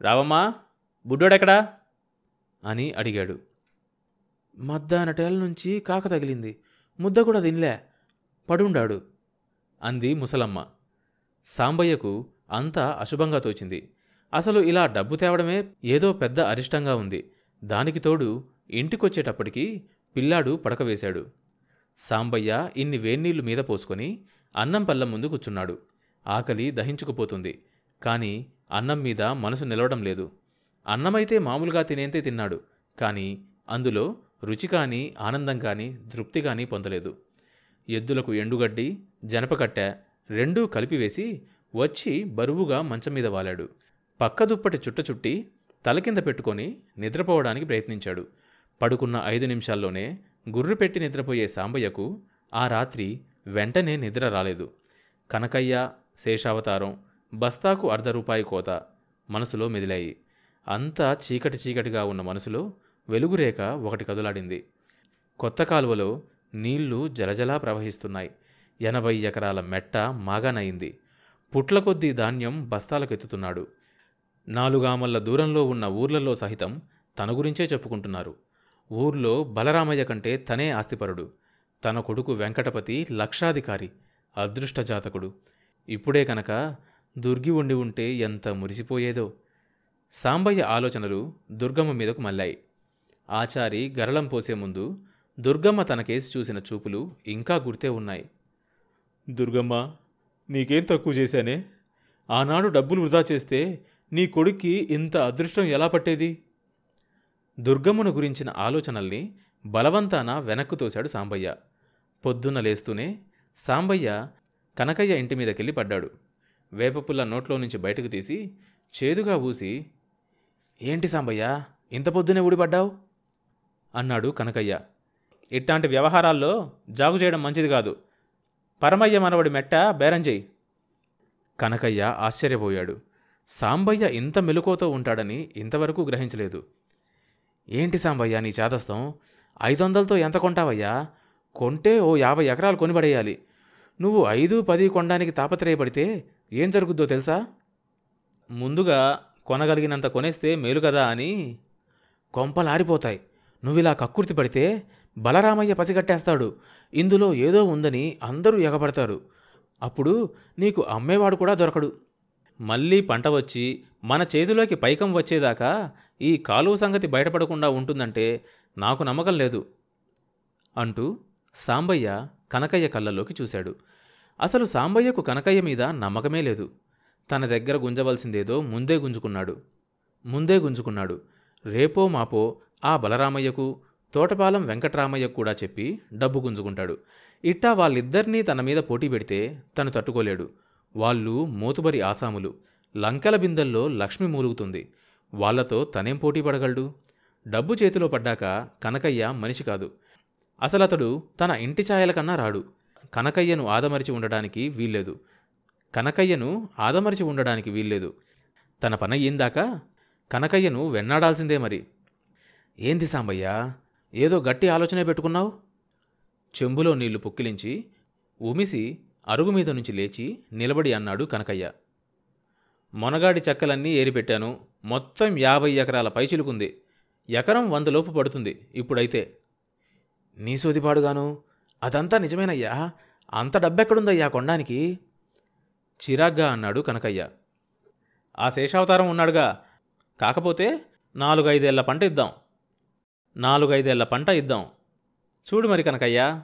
రావమ్మా బుడ్డోడెక్కడా? అని అడిగాడు. మధ్యాహ్నటేల నుంచి కాక తగిలింది. ముద్ద కూడా తినలే. పడుండాడు అంది ముసలమ్మ. సాంబయ్యకు అంతా అశుభంగా తోచింది. అసలు ఇలా డబ్బు తేవడమే ఏదో పెద్ద అరిష్టంగా ఉంది. దానికి తోడు ఇంటికొచ్చేటప్పటికి పిల్లాడు పడకవేశాడు. సాంబయ్య ఇన్ని వేన్నీళ్ళు మీద పోసుకొని అన్నం పళ్ళం ముందు కూర్చున్నాడు. ఆకలి దహించుకుపోతుంది. కానీ అన్నం మీద మనసు నిలవడం లేదు. అన్నమైతే మామూలుగా తినేంతే తిన్నాడు కానీ అందులో రుచి కానీ ఆనందం కానీ తృప్తి కానీ పొందలేదు. ఎద్దులకు ఎండుగడ్డి జనపకట్టె రెండూ కలిపివేసి వచ్చి బరువుగా మంచం మీద వాలాడు. పక్క దుప్పటి చుట్ట చుట్టి తల కింద పెట్టుకొని నిద్రపోవడానికి ప్రయత్నించాడు. పడుకున్న ఐదు నిమిషాల్లోనే గుర్రు పెట్టి నిద్రపోయే సాంబయ్యకు ఆ రాత్రి వెంటనే నిద్ర రాలేదు. కనకయ్య శేషావతారం బస్తాకు అర్ధ రూపాయి కోత మనసులో మెదిలాయి. అంతా చీకటి చీకటిగా ఉన్న మనసులో వెలుగురేఖ ఒకటి కదులాడింది. కొత్త కాలువలో నీళ్ళు జలజలా ప్రవహిస్తున్నాయి. ఎనభై ఎకరాల మెట్ట మాగానయింది పుట్ల కొద్దీ ధాన్యం బస్తాలకెత్తుతున్నాడు నాలుగామల్ల దూరంలో ఉన్న ఊర్లలో సహితం తన గురించే చెప్పుకుంటున్నారు. ఊర్లో బలరామయ్య కంటే తనే ఆస్తిపరుడు. తన కొడుకు వెంకటపతి లక్షాధికారి అదృష్టజాతకుడు. ఇప్పుడే కనుక దుర్గి ఉండి ఉంటే ఎంత మురిసిపోయేదో. సాంబయ్య ఆలోచనలు దుర్గమ్మ మీదకు మళ్ళాయి. ఆచారి గరళం పోసే ముందు దుర్గమ్మ తన కేసు చూసిన చూపులు ఇంకా గుర్తే ఉన్నాయి. దుర్గమ్మ నీకేం తక్కువ చేశానే? ఆనాడు డబ్బులు వృధా చేస్తే నీ కొడుక్కి ఇంత అదృష్టం ఎలా పట్టేది? దుర్గమ్మను గురించిన ఆలోచనల్ని బలవంతాన వెనక్కు తోశాడు సాంబయ్య. పొద్దున్న లేస్తూనే సాంబయ్య కనకయ్య ఇంటి మీదకెళ్ళి పడ్డాడు. వేపపుల్ల నోట్లో నుంచి బయటకు తీసి చేదుగా ఊసి ఏంటి సాంబయ్య ఇంత పొద్దునే ఊడిపడ్డావు? అన్నాడు కనకయ్య. ఇట్లాంటి వ్యవహారాల్లో జాగు చేయడం మంచిది కాదు. పరమయ్య మనవడి మెట్ట బేరం చేయి. కనకయ్య ఆశ్చర్యపోయాడు. సాంబయ్య ఇంత మెలుకోతో ఉంటాడని ఇంతవరకు గ్రహించలేదు. ఏంటి సాంబయ్య నీ చేదస్తం? ఐదు వందలతో ఎంత కొంటావయ్యా? కొంటే ఓ యాభై ఎకరాలు కొనిపడేయాలి నువ్వు ఐదు పది కొనడానికి తాపత్రయపడితే ఏం జరుగుద్దో తెలుసా? ముందుగా కొనగలిగినంత కొనేస్తే మేలు కదా అని కొంపలారిపోతాయి. నువ్విలా కక్కుర్తి పడితే బలరామయ్య పసిగట్టేస్తాడు. ఇందులో ఏదో ఉందని అందరూ ఎగబడతారు. అప్పుడు నీకు అమ్మేవాడు కూడా దొరకడు. మళ్ళీ పంట వచ్చి మన చేతిలోకి పైకం వచ్చేదాకా ఈ కాలువ సంగతి బయటపడకుండా ఉంటుందంటే నాకు నమ్మకం లేదు అంటూ సాంబయ్య కనకయ్య కళ్ళల్లోకి చూశాడు. అసలు సాంబయ్యకు కనకయ్య మీద నమ్మకమే లేదు. తన దగ్గర గుంజవలసిందేదో ముందే గుంజుకున్నాడు. ముందే గుంజుకున్నాడు. రేపో మాపో ఆ బలరామయ్యకు తోటపాలెం వెంకట్రామయ్యకు కూడా చెప్పి డబ్బు గుంజుకుంటాడు. ఇట్టా వాళ్ళిద్దరినీ తన మీద పోటీ పెడితే తను తట్టుకోలేడు. వాళ్ళు మోతుబరి ఆసాములు. లంకల బిందెల్లో లక్ష్మి మూలుగుతుంది. వాళ్ళతో తనేం పోటీ పడగలడు? డబ్బు చేతిలో పడ్డాక కనకయ్య మనిషి కాదు. అసలతడు తన ఇంటి ఛాయల కన్నా రాడు. కనకయ్యను ఆదమరిచి ఉండడానికి వీల్లేదు. కనకయ్యను ఆదమరిచి ఉండడానికి వీల్లేదు. తన పనయ్యిందాక కనకయ్యను వెన్నాడాల్సిందే మరి. ఏంది సాంబయ్య ఏదో గట్టి ఆలోచనే పెట్టుకున్నావు? చెంబులో నీళ్ళు పుక్కిలించి ఉమిసి అరుగు మీద నుంచి లేచి నిలబడి అన్నాడు కనకయ్య. మొనగాడి చెక్కలన్నీ ఏరిపెట్టాను. మొత్తం యాభై ఎకరాల పైచిలుకుంది ఎకరం వందలోపు పడుతుంది ఇప్పుడైతే. నీ సోదిపాడుగాను అదంతా నిజమేనయ్యా. అంత డబ్బెక్కడుందయ్యా కొండానికి? చిరాగ్గా అన్నాడు కనకయ్య. ఆ శేషావతారం ఉన్నాడుగా. కాకపోతే నాలుగైదేళ్ళ పంట ఇద్దాం. నాలుగైదేళ్ళ పంట ఇద్దాం. చూడు మరి కనకయ్య.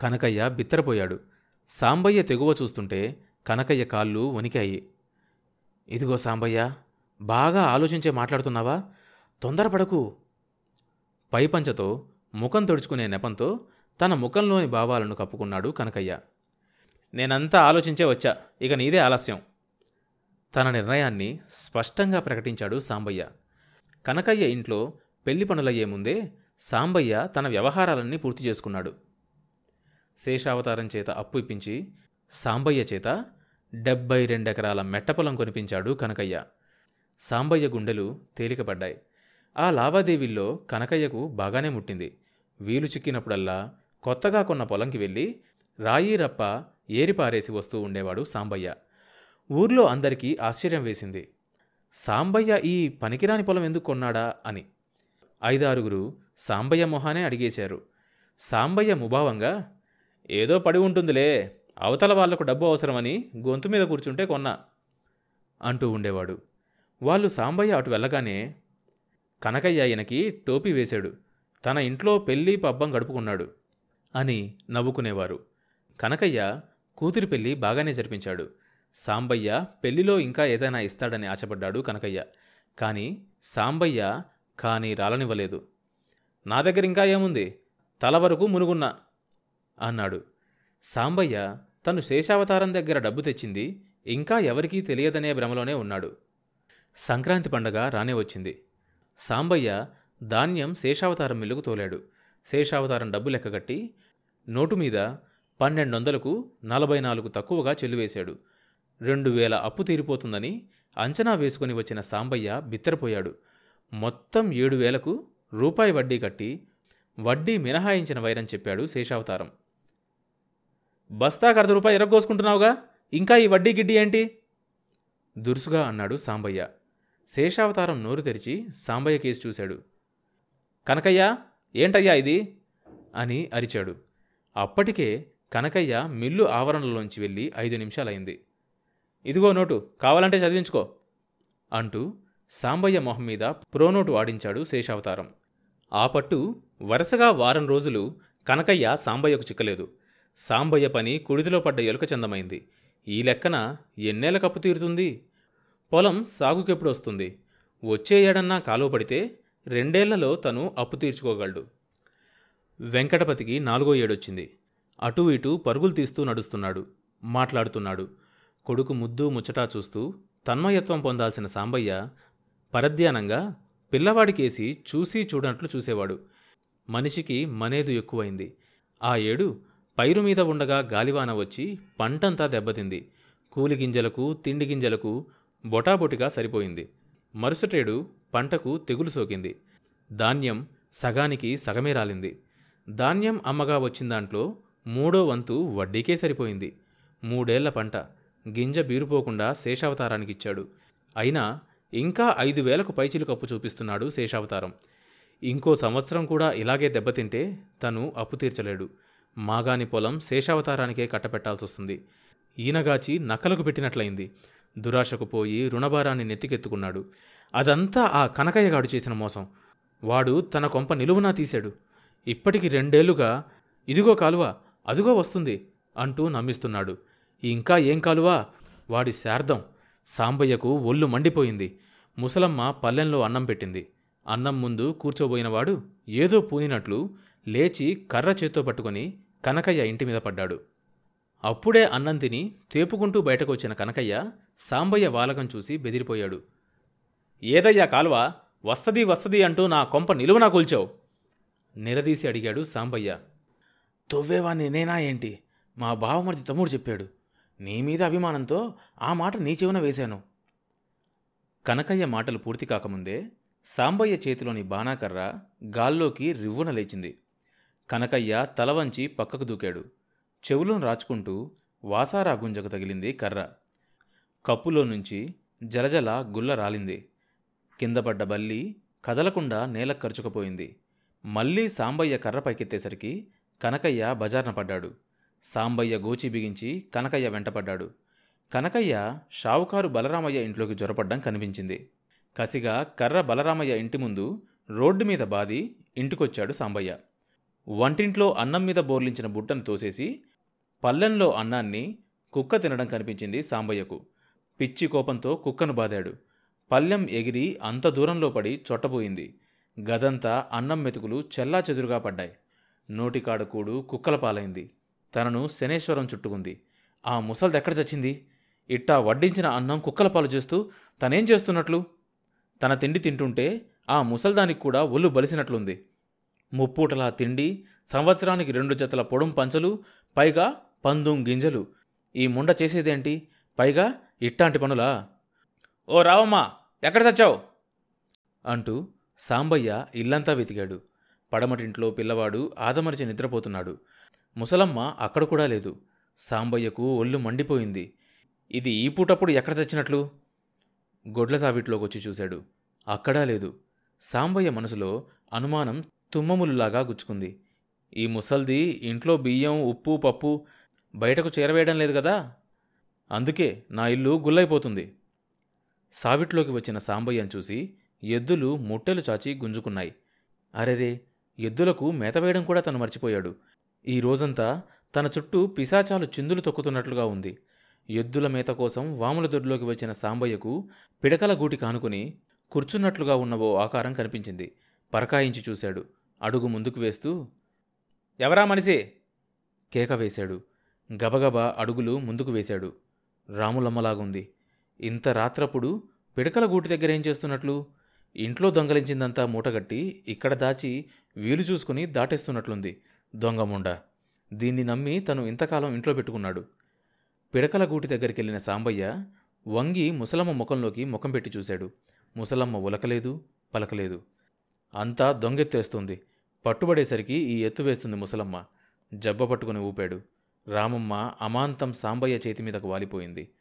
కనకయ్య బిత్తరపోయాడు. సాంబయ్య తెగువ చూస్తుంటే కనకయ్య కాళ్ళు వణికాయి. ఇదిగో సాంబయ్య బాగా ఆలోచించే మాట్లాడుతున్నావా? తొందరపడకు. పైపంచతో ముఖం తుడుచుకునే నెపంతో తన ముఖంలోని భావాలను కప్పుకున్నాడు కనకయ్య. నేనంతా ఆలోచించే వచ్చా. ఇక నీదే ఆలస్యం. తన నిర్ణయాన్ని స్పష్టంగా ప్రకటించాడు సాంబయ్య. కనకయ్య ఇంట్లో పెళ్ళి పనులయ్యే ముందే సాంబయ్య తన వ్యవహారాలన్నీ పూర్తి చేసుకున్నాడు. శేషావతారం చేత అప్పు ఇప్పించి సాంబయ్య చేత డెబ్బై రెండెకరాల మెట్టపొలం కొనిపించాడు కనకయ్య. సాంబయ్య గుండెలు తేలికపడ్డాయి. ఆ లావాదేవీల్లో కనకయ్యకు బాగానే ముట్టింది. వీలు చిక్కినప్పుడల్లా కొత్తగా కొన్న పొలంకి వెళ్ళి రాయి రప్ప ఏరిపారేసి వస్తూ ఉండేవాడు సాంబయ్య. ఊర్లో అందరికీ ఆశ్చర్యం వేసింది. సాంబయ్య ఈ పనికిరాని పొలం ఎందుకు కొన్నాడా? అని. ఐదారుగురు సాంబయ్య మొహానే అడిగేశారు. సాంబయ్య ముభావంగా? ఏదో పడి ఉంటుందిలే. అవతల వాళ్ళకు డబ్బు అవసరమని గొంతు మీద కూర్చుంటే కొన్నా. అంటూ ఉండేవాడు. వాళ్ళు సాంబయ్య అటు వెళ్ళగానే కనకయ్య ఈయనకి టోపీ వేశాడు. తన ఇంట్లో పెళ్ళి పబ్బం గడుపుకున్నాడు. అని నవ్వుకునేవారు. కనకయ్య కూతురి పెళ్ళి బాగానే జరిపించాడు. సాంబయ్య పెళ్ళిలో ఇంకా ఏదైనా ఇస్తాడని ఆశపడ్డాడు కనకయ్య. కానీ సాంబయ్య కానీ రాలనివ్వలేదు. నా దగ్గర ఇంకా ఏముంది? తల వరకు మునుగున్నా అన్నాడు. సాంబయ్య తను శేషావతారం దగ్గర డబ్బు తెచ్చింది ఇంకా ఎవరికీ తెలియదనే భ్రమలోనే ఉన్నాడు. సంక్రాంతి పండగ రానే వచ్చింది. సాంబయ్య ధాన్యం శేషావతారం మిల్లుకు తోలాడు. శేషావతారం డబ్బు లెక్కగట్టి నోటు మీద పన్నెండు వందలకు నలభై నాలుగు తక్కువగా చెల్లివేశాడు. రెండు వేల అప్పు తీరిపోతుందని అంచనా వేసుకుని వచ్చిన సాంబయ్య బిత్తరపోయాడు. మొత్తం ఏడు వేలకు రూపాయి వడ్డీ కట్టి వడ్డీ మినహాయించిన వైరం చెప్పాడు శేషావతారం. బస్తాకు అర్ధ రూపాయి ఎరగోసుకుంటున్నావుగా ఇంకా ఈ వడ్డీ గిడ్డి ఏంటి? దురుసుగా అన్నాడు సాంబయ్య. శేషావతారం నోరు తెరిచి సాంబయ్య కేసు చూశాడు. కనకయ్య ఏంటయ్యా ఇది? అని అరిచాడు. అప్పటికే కనకయ్య మిల్లు ఆవరణలోంచి వెళ్ళి ఐదు నిమిషాలైంది ఇదిగో నోటు కావాలంటే చదివించుకో అంటూ సాంబయ్య మొహం మీద ప్రోనోటు ఆడించాడు శేషావతారం. ఆ పట్టు వరుసగా వారం రోజులు కనకయ్య సాంబయ్యకు చిక్కలేదు. సాంబయ్య పని కుడిదిలో పడ్డ ఎలుక చందమైంది. ఈ లెక్కన ఎన్నేళ్ళ కప్పు తీరుతుంది? పొలం సాగుకెప్పుడు వస్తుంది? వచ్చే ఏడన్నా కాలువ పడితే రెండేళ్ళలో తను అప్పు తీర్చుకోగలడు. వెంకటపతికి నాలుగో ఏడొచ్చింది. అటూ ఇటూ పరుగులు తీస్తూ నడుస్తున్నాడు మాట్లాడుతున్నాడు. కొడుకు ముద్దు ముచ్చటా చూస్తూ తన్మయత్వం పొందాల్సిన సాంబయ్య పరధ్యానంగా పిల్లవాడికేసి చూసి చూడనట్లు చూసేవాడు. మనిషికి మనేదు ఎక్కువైంది. ఆ ఏడు పైరు మీద ఉండగా గాలివాన వచ్చి పంటంతా దెబ్బతింది. కూలి గింజలకు తిండి గింజలకు బొటాబొటిగా సరిపోయింది. మరుసటేడు పంటకు తెగులు సోకింది. ధాన్యం సగానికి సగమే రాలింది. ధాన్యం అమ్మగా వచ్చిన దాంట్లో మూడో వంతు వడ్డీకే సరిపోయింది. మూడేళ్ళ పంట. గింజ బీరుపోకుండా శేషావతారానికి ఇచ్చాడు. అయినా ఇంకా ఐదు వేలకు పైచిలు కప్పు చూపిస్తున్నాడు శేషావతారం. ఇంకో సంవత్సరం కూడా ఇలాగే దెబ్బతింటే తను అప్పు తీర్చలేడు. మాగాని పొలం శేషావతారానికే కట్టపెట్టాల్సొస్తుంది. ఈనగాచి నక్కలకు పెట్టినట్లయింది. దురాశకు పోయి రుణభారాన్ని నెత్తికెత్తుకున్నాడు. అదంతా ఆ కనకయ్యగాడు చేసిన మోసం. వాడు తన కొంప నిలువునా తీశాడు. ఇప్పటికి రెండేళ్ళుగా ఇదిగో కాలువ అదిగో వస్తుంది అంటూ నమ్మిస్తున్నాడు. ఇంకా ఏం కాలువా? వాడి శార్థం సాంబయ్యకు ఒళ్ళు మండిపోయింది. ముసలమ్మ పల్లెంలో అన్నం పెట్టింది. అన్నం ముందు కూర్చోబోయినవాడు ఏదో పూనినట్లు లేచి కర్ర చేత్తో పట్టుకొని కనకయ్య ఇంటి మీద పడ్డాడు. అప్పుడే అన్నం తిని తేపుకుంటూ బయటకు వచ్చిన కనకయ్య సాంబయ్య వాలకం చూసి బెదిరిపోయాడు. ఏదయ్యా కాలువ? వస్తది వస్తది అంటూ నా కొంప నిలువునా కూల్చావు? నిలదీసి అడిగాడు సాంబయ్య. తొవ్వేవాణ్ణి నేనా ఏంటి? మా బావమరిది తమ్ముడు చెప్పాడు. నీ మీద అభిమానంతో ఆ మాట నీ చెవున వేశాను. కనకయ్య మాటలు పూర్తి కాకముందే సాంబయ్య చేతిలోని బాణాకర్ర గాల్లోకి రివ్వున లేచింది. కనకయ్య తల వంచి పక్కకు దూకాడు. చెవులను రాచుకుంటూ వాసారా గుంజకు తగిలింది కర్ర. కప్పులో నుంచి జలజల గుల్ల రాలింది. కిందపడ్డ బల్లి కదలకుండా నేల ఖర్చుకుపోయింది మళ్ళీ సాంబయ్య కర్ర పైకెత్తేసరికి కనకయ్య బజార్న పడ్డాడు. సాంబయ్య గోచి బిగించి కనకయ్య వెంటపడ్డాడు కనకయ్య షావుకారు బలరామయ్య ఇంట్లోకి జొరపడ్డం కనిపించింది. కసిగా కర్ర బలరామయ్య ఇంటి ముందు రోడ్డు మీద బాది ఇంటికొచ్చాడు సాంబయ్య. వంటింట్లో అన్నం మీద బోర్లించిన బుట్టను తోసేసి పల్లెంలో అన్నాన్ని కుక్క తినడం కనిపించింది సాంబయ్యకు. పిచ్చి కోపంతో కుక్కను బాదాడు. పల్లెం ఎగిరి అంత దూరంలో పడి చొట్టబోయింది. గదంతా అన్నం మెతుకులు చెల్లా చెదురుగా పడ్డాయి. నోటికాడ కూడు కుక్కల పాలైంది. తనను శనేశ్వరం చుట్టుకుంది. ఆ ముసల్దెక్కడ చచ్చింది? ఇట్టా వడ్డించిన అన్నం కుక్కల పాలు చేస్తూ తనేం చేస్తున్నట్లు? తన తిండి తింటుంటే ఆ ముసల్దానికి కూడా ఒళ్ళు బలిసినట్లుంది. ముప్పూటలా తిండి సంవత్సరానికి రెండు జతల పొడుం పంచలు పైగా పందుం గింజలు. ఈ ముండ చేసేదేంటి? పైగా ఇట్టాంటి పనులా? ఓ రావమ్మా ఎక్కడ చచ్చావు? అంటూ సాంబయ్య ఇల్లంతా వెతికాడు. పడమటింట్లో పిల్లవాడు ఆదమరిచి నిద్రపోతున్నాడు. ముసలమ్మ అక్కడ కూడా లేదు. సాంబయ్యకు ఒళ్ళు మండిపోయింది. ఇది ఈ పూటప్పుడు ఎక్కడ చచ్చినట్లు? గొడ్ల సావిట్లోకి వచ్చి చూశాడు. అక్కడా లేదు. సాంబయ్య మనసులో అనుమానం తుమ్మములులాగా గుచ్చుకుంది. ఈ ముసల్ది ఇంట్లో బియ్యం ఉప్పు పప్పు బయటకు చేరవేయడం లేదు కదా? అందుకే నా ఇల్లు గుల్లైపోతుంది. సావిట్లోకి వచ్చిన సాంబయ్యను చూసి ఎద్దులు ముట్టెలు చాచి గుంజుకున్నాయి. అరెరే ఎద్దులకు మేత వేయడం కూడా తను మర్చిపోయాడు. ఈ రోజంతా తన చుట్టూ పిశాచాలు చిందులు తొక్కుతున్నట్లుగా ఉంది. ఎద్దుల మేత కోసం వాముల దొడ్లోకి వచ్చిన సాంబయ్యకు పిడకల గూటి కానుకుని కూర్చున్నట్లుగా ఉన్న ఓ ఆకారం కనిపించింది. పరకాయించి చూశాడు. అడుగు ముందుకు వేస్తూ ఎవరా మనిషి? కేక వేశాడు. గబగబా అడుగులు ముందుకు వేశాడు. రాములమ్మలాగుంది. ఇంత రాత్రప్పుడు పిడకల గూటి దగ్గర ఏం చేస్తున్నట్లు? ఇంట్లో దొంగలించిందంతా మూటగట్టి ఇక్కడ దాచి వీలు చూసుకుని దాటేస్తున్నట్లుంది దొంగముండ దీన్ని నమ్మి తను ఇంతకాలం ఇంట్లో పెట్టుకున్నాడు. పిడకల గూటి దగ్గరికి వెళ్ళిన సాంబయ్య వంగి ముసలమ్మ ముఖంలోకి ముఖం పెట్టి చూశాడు. ముసలమ్మ ఉలకలేదు పలకలేదు. అంతా దొంగెత్తేస్తుంది. పట్టుబడేసరికి ఈ ఎత్తు వేస్తుంది ముసలమ్మ. జబ్బ పట్టుకుని ఊపాడు. రామమ్మ అమాంతం సాంబయ్య చేతి మీదకు వాలిపోయింది.